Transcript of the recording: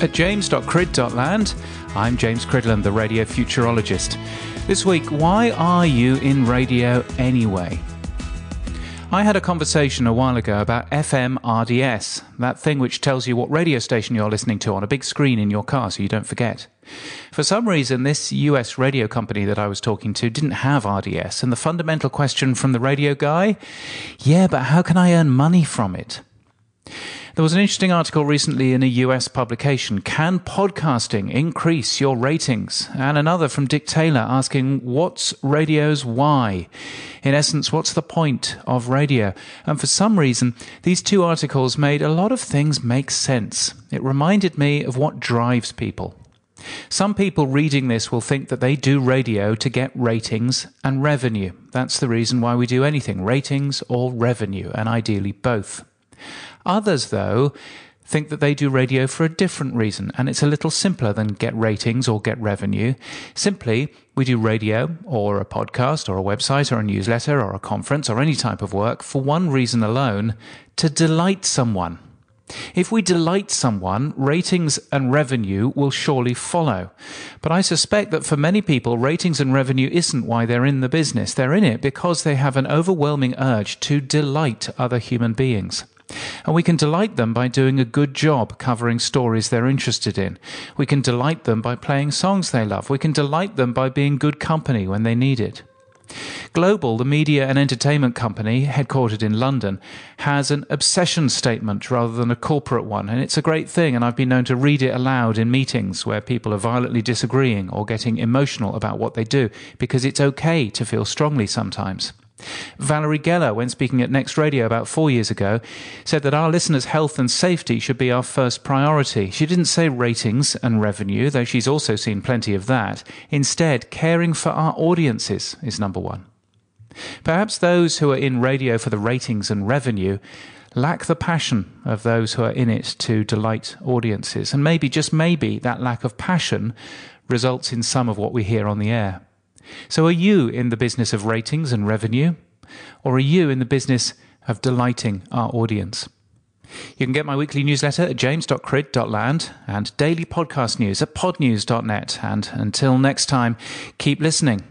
At james.crid.land, I'm James Cridland, the radio futurologist. This week, why are you in radio anyway? I had a conversation a while ago about FM RDS, that thing which tells you what radio station you're listening to on a big screen in your car so you don't forget. For some reason, this US radio company that I was talking to didn't have RDS, and the fundamental question from the radio guy yeah, but how can I earn money from it? There was an interesting article recently in a US publication Can podcasting increase your ratings? And another from Dick Taylor asking, What's radio's why? In essence, what's the point of radio? And for some reason, these two articles made a lot of things make sense. It reminded me of what drives people. Some people reading this will think that they do radio to get ratings and revenue. That's the reason why we do anything ratings or revenue, and ideally both. Others, though, think that they do radio for a different reason, and it's a little simpler than get ratings or get revenue. Simply, we do radio or a podcast or a website or a newsletter or a conference or any type of work for one reason alone to delight someone. If we delight someone, ratings and revenue will surely follow. But I suspect that for many people, ratings and revenue isn't why they're in the business. They're in it because they have an overwhelming urge to delight other human beings. And we can delight them by doing a good job covering stories they're interested in. We can delight them by playing songs they love. We can delight them by being good company when they need it. Global, the media and entertainment company, headquartered in London, has an obsession statement rather than a corporate one, and it's a great thing. And I've been known to read it aloud in meetings where people are violently disagreeing or getting emotional about what they do, because it's okay to feel strongly sometimes. Valerie Geller, when speaking at Next Radio about four years ago, said that our listeners' health and safety should be our first priority. She didn't say ratings and revenue, though she's also seen plenty of that. Instead, caring for our audiences is number one. Perhaps those who are in radio for the ratings and revenue lack the passion of those who are in it to delight audiences. And maybe, just maybe, that lack of passion results in some of what we hear on the air. So, are you in the business of ratings and revenue? Or are you in the business of delighting our audience? You can get my weekly newsletter at james.crid.land and daily podcast news at podnews.net. And until next time, keep listening